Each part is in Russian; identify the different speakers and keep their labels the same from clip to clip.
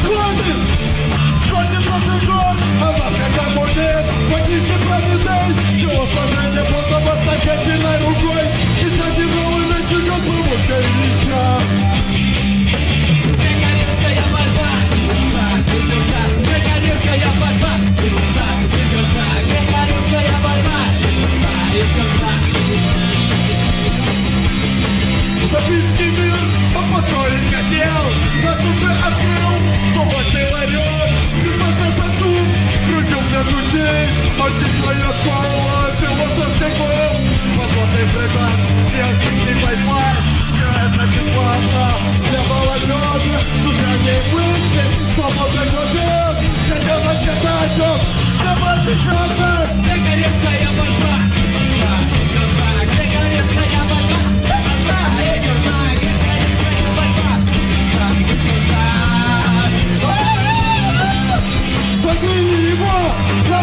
Speaker 1: Сходим! Сходим прошлый год, а нас как амулет Магичный профилей, его сожжение Просто подстакательной рукой И забирал и начинал помощь Ильича Запись не Свободной Европе, Свободной Европе, Свободной Европе, Свободной
Speaker 2: Европе,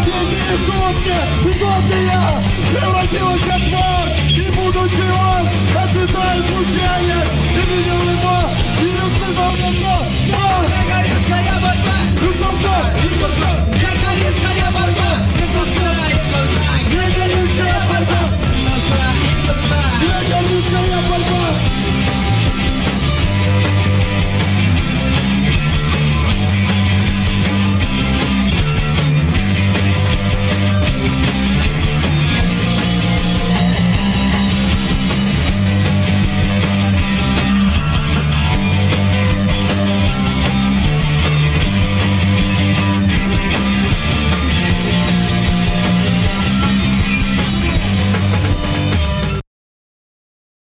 Speaker 1: последние сутки, сутки я превратилась в вас.